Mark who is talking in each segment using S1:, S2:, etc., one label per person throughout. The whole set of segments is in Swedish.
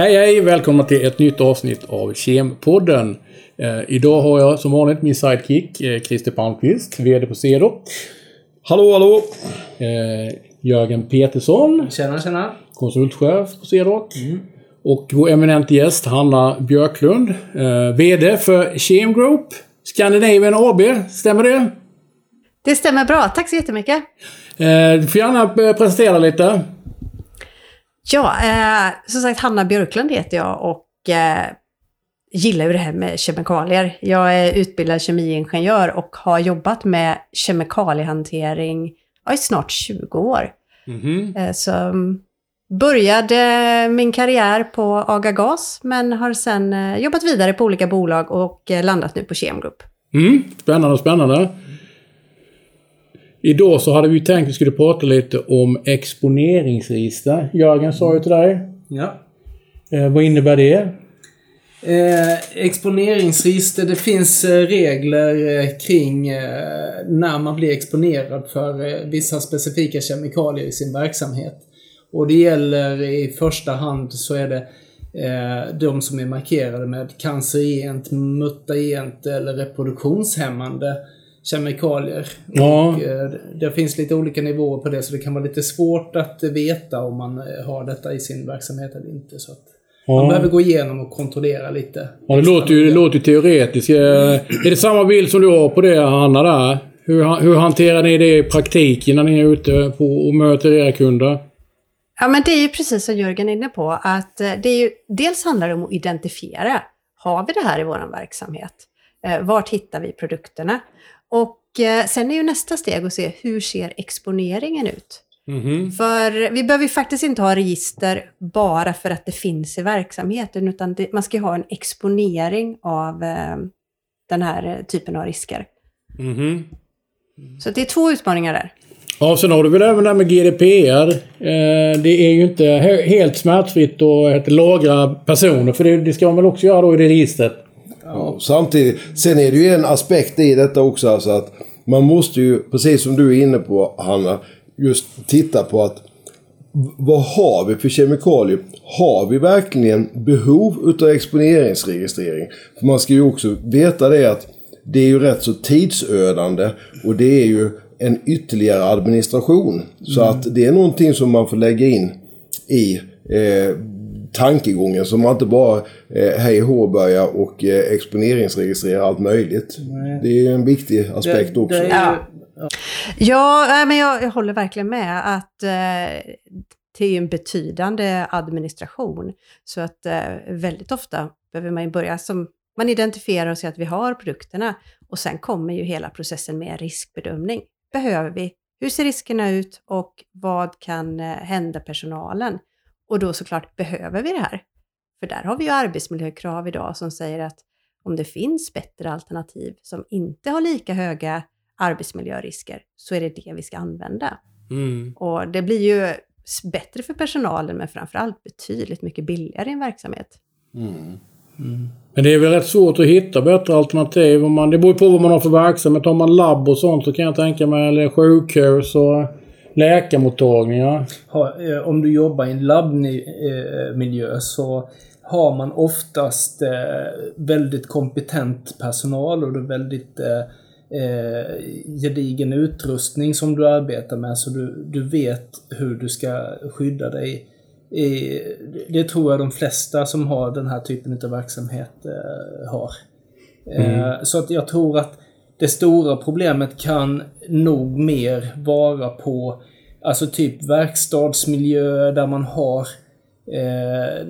S1: Hej hej! Välkomna till ett nytt avsnitt av Kempodden. Eh, idag har jag som vanligt min sidekick eh, Christer Palmqvist, VD på Cedok.
S2: Hallå, hallå!
S1: Eh, Jörgen Petersson,
S3: Tjena, tjena.
S1: konsultchef på Cedok. Och vår eminent gäst Hanna Björklund, eh, VD för Kem Group Scandinavian AB. Stämmer det?
S4: Det stämmer bra. Tack så jättemycket.
S1: Eh, du får gärna eh, presentera lite.
S4: Ja, eh, som sagt Hanna Björklund heter jag och eh, gillar ju det här med kemikalier. Jag är utbildad kemiingenjör och har jobbat med kemikaliehantering ja, i snart 20 år.
S1: Mhm.
S4: Eh, så mm, började min karriär på Aga Gas men har sen eh, jobbat vidare på olika bolag och eh, landat nu på Kem Group.
S1: Mm, spännande, spännande. Idag så hade vi tänkt att vi skulle prata lite om exponeringsregister. Jörgen sa ju till dig.
S3: Ja.
S1: Eh, vad innebär det?
S3: Eh, exponeringsregister, det finns eh, regler eh, kring eh, när man blir exponerad för eh, vissa specifika kemikalier i sin verksamhet. Och det gäller i första hand så är det de som är markerade med cancerogent, mutagent eller reproduktionshämmande kemikalier.
S1: Ja.
S3: Och, eh, det finns lite olika nivåer på det så det kan vara lite svårt att veta om man eh, har detta i sin verksamhet eller inte. Så att man behöver gå igenom och kontrollera lite.
S1: Ja, det låter ju, det låter ju teoretiskt. Eh, Är det samma bild som du har på det, Hanna? Där? Hur, hur hanterar ni det i praktiken när ni är ute på och möter era kunder?
S4: Ja, men det är ju precis som Jörgen är inne på, att eh, det är ju, dels handlar det om att identifiera. Har vi det här i vår verksamhet? Eh, vart hittar vi produkterna? Och eh, sen är ju nästa steg att se hur ser exponeringen ut?
S1: Mhm.
S4: För vi behöver ju faktiskt inte ha register bara för att det finns i verksamheten, utan det, man ska ju ha en exponering av eh, den här eh, typen av risker.
S1: Mhm.
S4: Så det är två utmaningar där.
S1: Ja, sen har du väl även det här med GDPR. Eh, det är ju inte he- helt smärtfritt att lagra personer, för det, det ska man väl också göra då i det registret?
S2: Ja, samtidigt, sen är det ju en aspekt i detta också. Alltså att man måste ju, precis som du är inne på Hanna, just titta på att vad har vi för kemikalier? Har vi verkligen behov utav exponeringsregistrering? För man ska ju också veta det att det är ju rätt så tidsödande och det är ju en ytterligare administration. Så att det är någonting som man får lägga in i eh, tankegången så man inte bara eh, hej hå börjar och eh, exponeringsregistrera allt möjligt. Det är ju en viktig aspekt också.
S3: Det är ju,
S4: Ja. Ja, nej, men jag, jag håller verkligen med att eh, det är ju en betydande administration. Så att eh, väldigt ofta behöver man ju börja som man identifierar och ser att vi har produkterna och sen kommer ju hela processen med riskbedömning. Behöver vi? Hur ser riskerna ut och vad kan eh, hända personalen? Och då såklart behöver vi det här. För där har vi ju arbetsmiljökrav idag som säger att om det finns bättre alternativ som inte har lika höga arbetsmiljörisker så är det det vi ska använda.
S1: Mm.
S4: Och det blir ju bättre för personalen men framförallt betydligt mycket billigare i en verksamhet.
S1: Men det är väl rätt svårt att hitta bättre alternativ. Om man, det beror på vad man har för verksamhet. Har man labb och sånt så kan jag tänka mig, eller sjukhus och läkarmottagningar.
S3: ha, eh, om du jobbar i en labbmiljö så har man oftast eh, väldigt kompetent personal och det är väldigt eh, eh, gedigen utrustning som du arbetar med så du, du vet hur du ska skydda dig. I, det tror jag de flesta som har den här typen av verksamhet eh, har. Eh, så att jag tror att det stora problemet kan nog mer vara på alltså typ verkstadsmiljö där man har eh,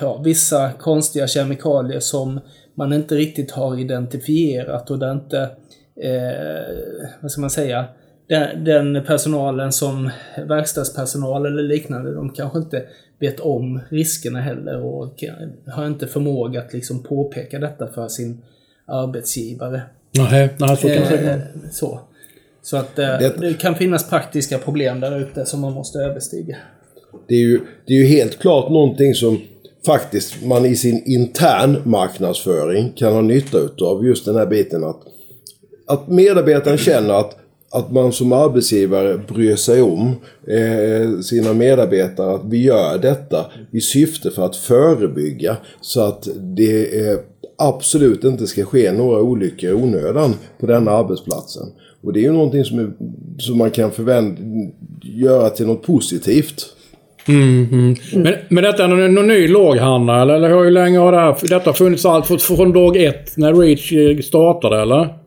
S3: ja, vissa konstiga kemikalier som man inte riktigt har identifierat och där inte, eh, vad ska man säga, den, den personalen som verkstadspersonal eller liknande, de kanske inte vet om riskerna heller och har inte förmåga att liksom påpeka detta för sin arbetsgivare.
S1: Nej, nej så kan man
S3: Eh,
S1: säga.
S3: så. Så att eh,
S2: Det-
S3: det kan finnas praktiska problem där ute som man måste överstiga.
S2: Det är, ju, det är ju helt klart någonting som faktiskt man i sin intern marknadsföring kan ha nytta utav. Just den här biten att, att medarbetaren känner att att man som arbetsgivare bryr sig om eh, sina medarbetare. Att vi gör detta i syfte för att förebygga så att det eh, absolut inte ska ske några olyckor i onödan på denna arbetsplatsen. Och det är ju någonting som, är, som man kan förvänta... göra till något positivt.
S1: Mm, mm. Men, men detta är någon, någon ny låg, Hanna? Eller, eller hur länge har det här, detta funnits allt från, dag ett när Reach eh, startade, eller?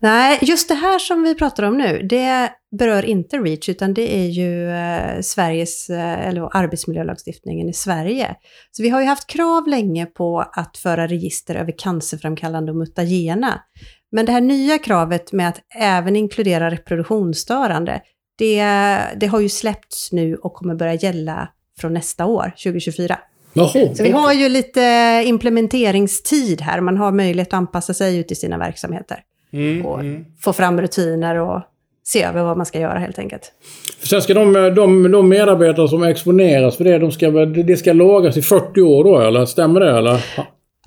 S4: Nej, just det här som vi pratar om nu, det berör inte REACH, utan det är ju eh, Sveriges, eh, eller arbetsmiljölagstiftningen i Sverige. Så vi har ju haft krav länge på att föra register över cancerframkallande och mutagena. Men det här nya kravet med att även inkludera reproduktionsstörande, det, det har ju släppts nu och kommer börja gälla från nästa år, 2024.
S1: Jaha,
S4: Så vi har ju lite implementeringstid här. Man har möjlighet att anpassa sig ut i sina verksamheter.
S1: Mm,
S4: och få fram rutiner och se över vad man ska göra helt enkelt.
S1: Sen ska de, de, de medarbetare som exponeras för det, de ska, det ska lagras i 40 år då, eller? Stämmer det, eller?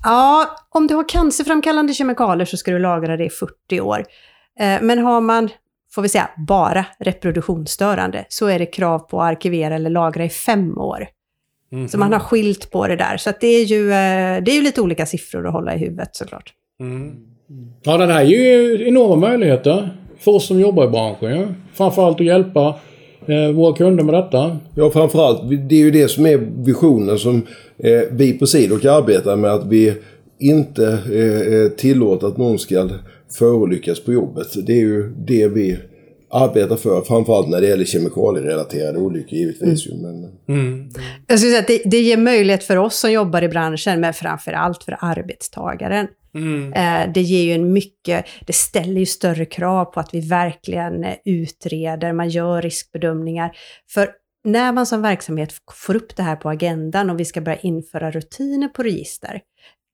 S4: Ja, om du har cancerframkallande kemikalier så ska du lagra det i 40 år. Eh, Men har man, får vi säga, bara reproduktionsstörande så är det krav på att arkivera eller lagra i fem år. Så man har skilt på det där. Så att det, är ju, eh, det är ju lite olika siffror att hålla i huvudet såklart.
S1: Ja, den här ger ju enorma möjligheter för oss som jobbar i branschen. Ja. Framförallt att hjälpa eh, våra kunder med detta.
S2: Ja, framförallt. Det är ju det som är visionen som eh, vi på Sidoc arbetar med. Att vi inte eh, tillåter att någon ska förolyckas på jobbet. Det är ju det vi arbetar för. Framförallt när det gäller kemikalierelaterade olyckor givetvis. ju, Men,
S4: Jag skulle säga att det, det ger möjlighet för oss som jobbar i branschen, men framför allt för arbetstagaren. Eh, det ger ju en mycket, det ställer ju större krav på att vi verkligen eh, utreder, man gör riskbedömningar. För när man som verksamhet får upp det här på agendan och vi ska börja införa rutiner på register,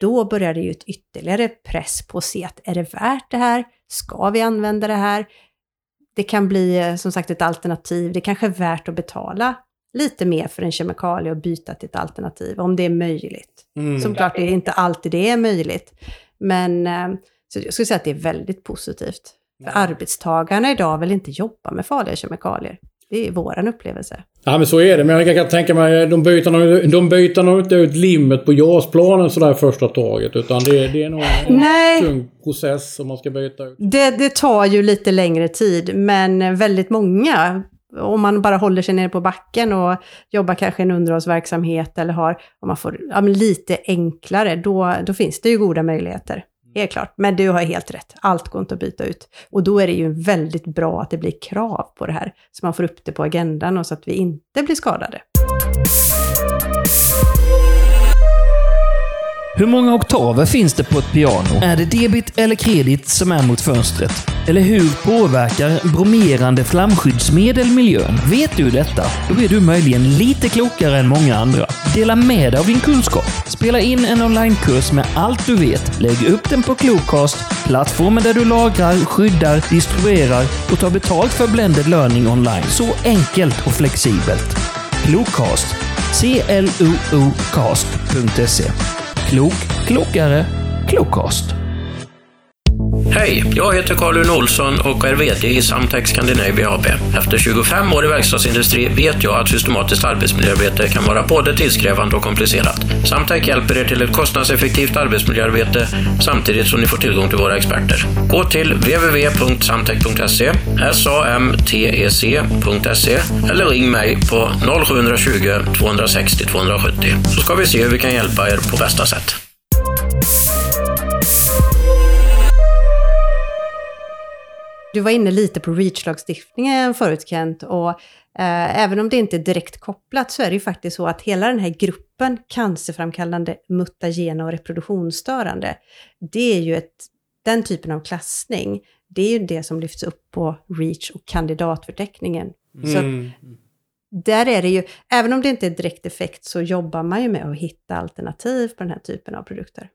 S4: då börjar det ju ett ytterligare press på att se att är det värt det här? Ska vi använda det här? Det kan bli eh, som sagt ett alternativ. Det kanske är värt att betala lite mer för en kemikalie och byta till ett alternativ, om det är möjligt. Som klart det är inte alltid det är möjligt. Men eh, så jag skulle säga att det är väldigt positivt. För arbetstagarna idag vill inte jobba med farliga kemikalier. Det är våran upplevelse.
S1: Ja men så är det. Men jag kan tänka mig, de byter de byter nog inte ut limmet på JAS-planen sådär första taget. Utan det, det är nog en
S4: Nej.
S1: tung process som man ska byta ut.
S4: Det, det tar ju lite längre tid, men väldigt många, om man bara håller sig nere på backen och jobbar kanske i en underhållsverksamhet eller har, om man får ja, lite enklare, då, då finns det ju goda möjligheter. Helt klart. Men du har helt rätt. Allt går inte att byta ut. Och då är det ju väldigt bra att det blir krav på det här. Så man får upp det på agendan och så att vi inte blir skadade.
S5: Hur många oktaver finns det på ett piano? Är det debit eller kredit som är mot fönstret? Eller hur påverkar bromerande flamskyddsmedel miljön? Vet du detta? Då är du möjligen lite klokare än många andra. Dela med dig av din kunskap. Spela in en onlinekurs med allt du vet. Lägg upp den på Clocast, plattformen där du lagrar, skyddar, distribuerar och tar betalt för blended learning online. Så enkelt och flexibelt. Clocast. C-L-O-O-cast.se Klok, klokare, klokast.
S6: Hej, jag heter Karl-Uno Olsson och är VD i Samtech Scandinavia AB. Efter 25 år i verkstadsindustri vet jag att systematiskt arbetsmiljöarbete kan vara både tidskrävande och komplicerat. Samtech hjälper er till ett kostnadseffektivt arbetsmiljöarbete samtidigt som ni får tillgång till våra experter. Gå till www.samtech.se, samtec.se eller ring mig på 0720 260 270 så ska vi se hur vi kan hjälpa er på bästa sätt.
S4: Du var inne lite på REACH-lagstiftningen förut Kent och eh, även om det inte är direkt kopplat så är det ju faktiskt så att hela den här gruppen cancerframkallande, mutagena och reproduktionsstörande, det är ju ett, den typen av klassning, det är ju det som lyfts upp på REACH och kandidatförteckningen. Så att där är det ju, även om det inte är direkt effekt så jobbar man ju med att hitta alternativ på den här typen av produkter.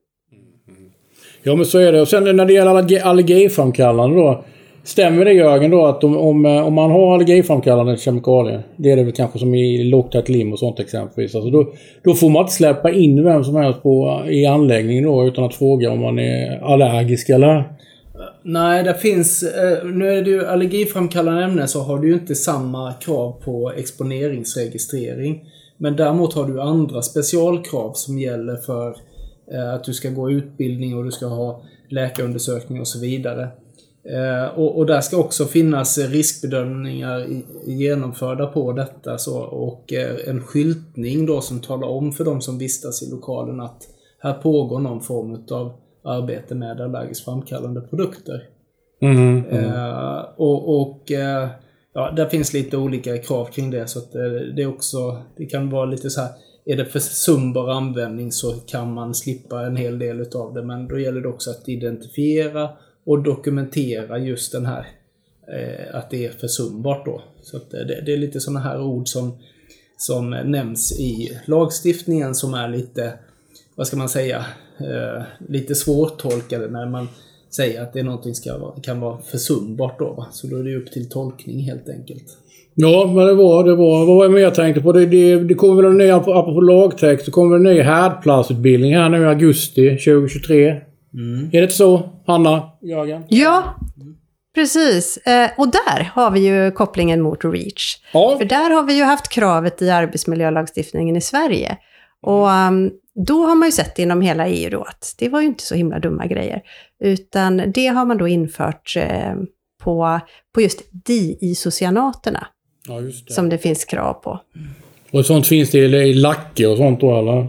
S1: Ja men så är det. Och sen när det gäller allergi, allergiframkallande då. Stämmer det Jörgen då att om, om, eh, om man har allergiframkallande kemikalier. Det är det väl kanske som i Loctite Lim och sånt exempelvis. Alltså då, då får man inte släppa in vem som helst på, eh, i anläggningen då utan att fråga om man är allergisk eller?
S3: Nej, det finns... Eh, nu är det ju allergiframkallande ämnen så har du ju inte samma krav på exponeringsregistrering. Men däremot har du andra specialkrav som gäller för att du ska gå utbildning och du ska ha läkarundersökning och så vidare. Eh, och, och, där ska också finnas riskbedömningar genomförda på detta så, och eh, en skyltning då som talar om för de som vistas i lokalen att här pågår någon form av arbete med allergiskt framkallande produkter.
S1: Mm,
S3: mm. och, och ja, där finns lite olika krav kring det så att det är också, det kan vara lite så här är det försumbar användning så kan man slippa en hel del utav det men då gäller det också att identifiera och dokumentera just den här eh, att det är försumbart då. Så att eh, det, det är lite sådana här ord som, som nämns i lagstiftningen som är lite, vad ska man säga, eh, lite svårtolkade när man säger att det är någonting ska, kan vara försumbart då. Va? Så då är det upp till tolkning helt enkelt.
S1: Ja, men det var, det var, vad var det mer jag tänkte på? Det, det, det kommer väl en ny, apropå lagtext, det kommer en ny härdplastutbildning här nu i augusti 2023. Mm. Är det inte så, Hanna? Jörgen?
S4: Ja, precis. Eh, och där har vi ju kopplingen mot REACH. Ja. För där har vi ju haft kravet i arbetsmiljölagstiftningen i Sverige. Och um, då har man ju sett inom hela EU då att det var ju inte så himla dumma grejer. Utan det har man då infört eh, på, på just diisocyanaterna.
S1: Ja, just det.
S4: Som det finns krav på.
S1: Och sånt finns det i lacker och sånt då eller?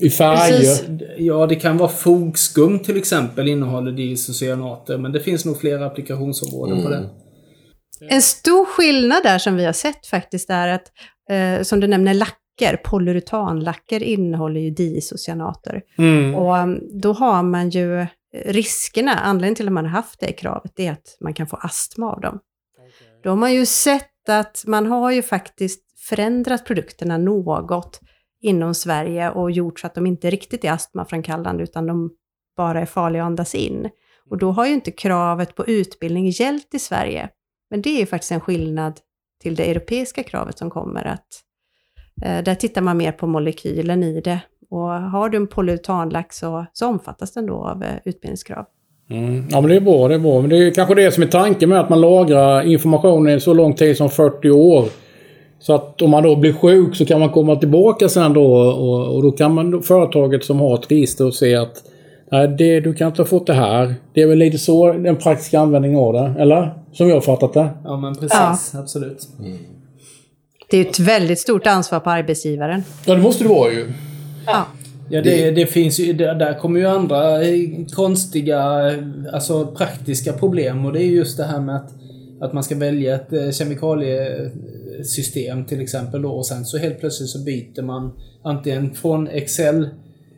S1: I färger? Precis.
S3: Ja, det kan vara fogskum till exempel innehåller diisocyanater. Men det finns nog flera applikationsområden mm. på det.
S4: En stor skillnad där som vi har sett faktiskt är att, eh, som du nämner, lacker, polyuretanlacker innehåller ju diisocyanater. Mm. Och um, då har man ju riskerna, anledningen till att man har haft det kravet, är att man kan få astma av dem. Okay. Då har man ju sett att man har ju faktiskt förändrat produkterna något inom Sverige och gjort så att de inte riktigt är astmaframkallande utan de bara är farliga att andas in. Och då har ju inte kravet på utbildning gällt i Sverige. Men det är ju faktiskt en skillnad till det europeiska kravet som kommer att eh, där tittar man mer på molekylen i det. Och har du en polyutanlack så, så omfattas den då av eh, utbildningskrav.
S1: Mm. Ja men det är bra, det är bra. Men det är kanske det som är tanken med att man lagrar informationen i så lång tid som 40 år. Så att om man då blir sjuk så kan man komma tillbaka sen då och, och då kan man företaget som har ett register och se att nej, det, du kan inte ha fått det här. Det är väl lite så den praktiska användningen av det, eller? Som jag har fattat det.
S3: Ja men precis, ja. absolut. Mm.
S4: Det är ett väldigt stort ansvar på arbetsgivaren.
S1: Ja det måste det vara ju.
S4: Ja.
S3: Ja, det, det finns ju, där kommer ju andra konstiga, alltså praktiska problem och det är just det här med att, att man ska välja ett eh, kemikalie system till exempel då och sen så helt plötsligt så byter man antingen från Excel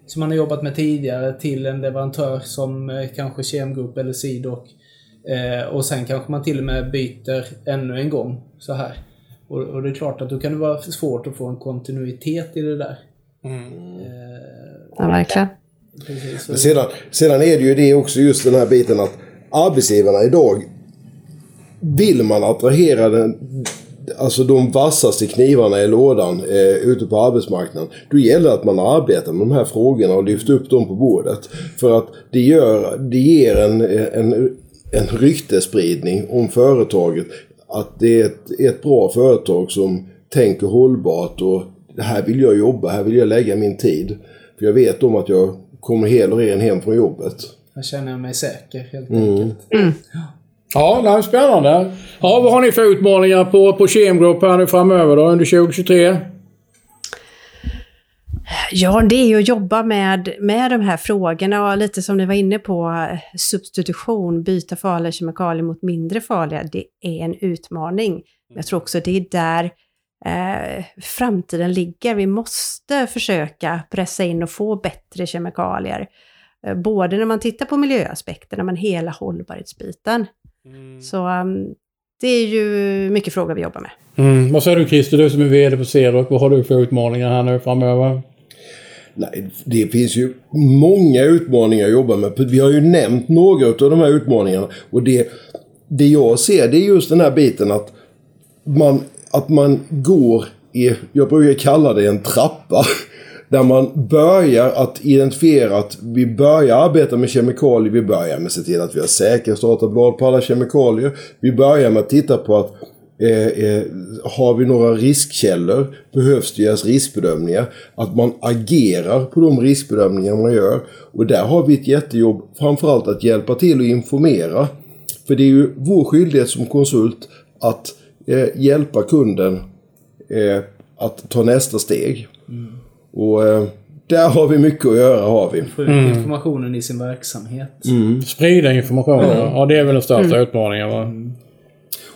S3: som man har jobbat med tidigare till en leverantör som eh, kanske Kemgrupp eller Sidoc. Eh, och sen kanske man till och med byter ännu en gång så här. Och, och det är klart att då kan det vara svårt att få en kontinuitet i det där. Mm.
S4: Eh, ja, verkligen.
S2: Precis, sedan, sedan är det ju det också just den här biten att arbetsgivarna idag vill man attrahera den, alltså de vassaste knivarna i lådan eh, ute på arbetsmarknaden. Då gäller det att man arbetar med de här frågorna och lyfter upp dem på bordet. För att det, gör, det ger en, en, en ryktespridning om företaget. Att det är ett, ett bra företag som tänker hållbart och här vill jag jobba, här vill jag lägga min tid. För jag vet om att jag kommer hel och ren hem från jobbet.
S3: Här känner jag mig säker helt mm. enkelt.
S4: Mm.
S1: Ja, det är spännande. Ja, vad har ni för utmaningar på, på Kemgrupp här nu framöver då, under 2023?
S4: Ja, det är ju att jobba med, med de här frågorna och lite som ni var inne på, substitution, byta farliga kemikalier mot mindre farliga, det är en utmaning. Jag tror också det är där eh, framtiden ligger. Vi måste försöka pressa in och få bättre kemikalier. Eh, både när man tittar på miljöaspekterna, men hela hållbarhetsbiten. Mm. Så um, det är ju mycket frågor vi jobbar med.
S1: Mm. Vad säger du Christer, du som är VD på Cedroc, vad har du för utmaningar här nu framöver?
S2: Nej, det finns ju många utmaningar att jobba med. Vi har ju nämnt några av de här utmaningarna. Och det, det jag ser det är just den här biten att man, att man går i, jag brukar kalla det en trappa. Där man börjar att identifiera att vi börjar arbeta med kemikalier. Vi börjar med att se till att vi har säkerhetsdatablad på alla kemikalier. Vi börjar med att titta på att Eh, eh, har vi några riskkällor? Behövs det göras riskbedömningar? Att man agerar på de riskbedömningar man gör. Och där har vi ett jättejobb, framförallt att hjälpa till och informera. För det är ju vår skyldighet som konsult att eh, hjälpa kunden eh, att ta nästa steg. Mm. Och eh, där har vi mycket att göra har vi.
S3: Få ut mm. informationen i sin verksamhet.
S1: Mm. Sprida informationen. Mm. Ja, det är väl den största mm. utmaningen. Va? Mm.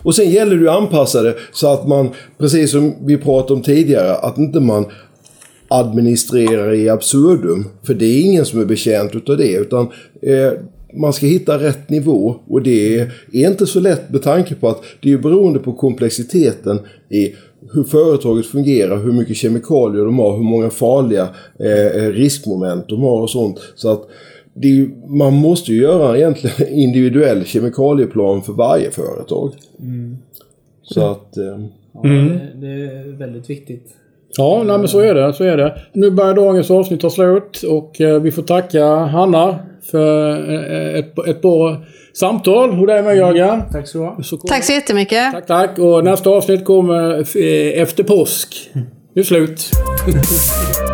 S2: Och sen gäller det att anpassa det så att man, precis som vi pratade om tidigare, att inte man administrerar i absurdum. För det är ingen som är betjänt utav det. Utan eh, man ska hitta rätt nivå och det är inte så lätt med tanke på att det är beroende på komplexiteten i hur företaget fungerar, hur mycket kemikalier de har, hur många farliga eh, riskmoment de har och sånt. Så att ju, man måste ju göra egentligen individuell kemikalieplan för varje företag. Mm. Så att... Eh,
S3: ja, mm. det, det, är väldigt viktigt.
S1: Ja, nej, men så är det. Så är det. Nu börjar dagens avsnitt ta slut och eh, vi får tacka Hanna för eh, ett, ett bra samtal. Och dig med Jörgen.
S3: Tack så
S4: Så tack så jättemycket.
S1: Tack, tack. Och nästa avsnitt kommer eh, efter påsk. Nu är slut.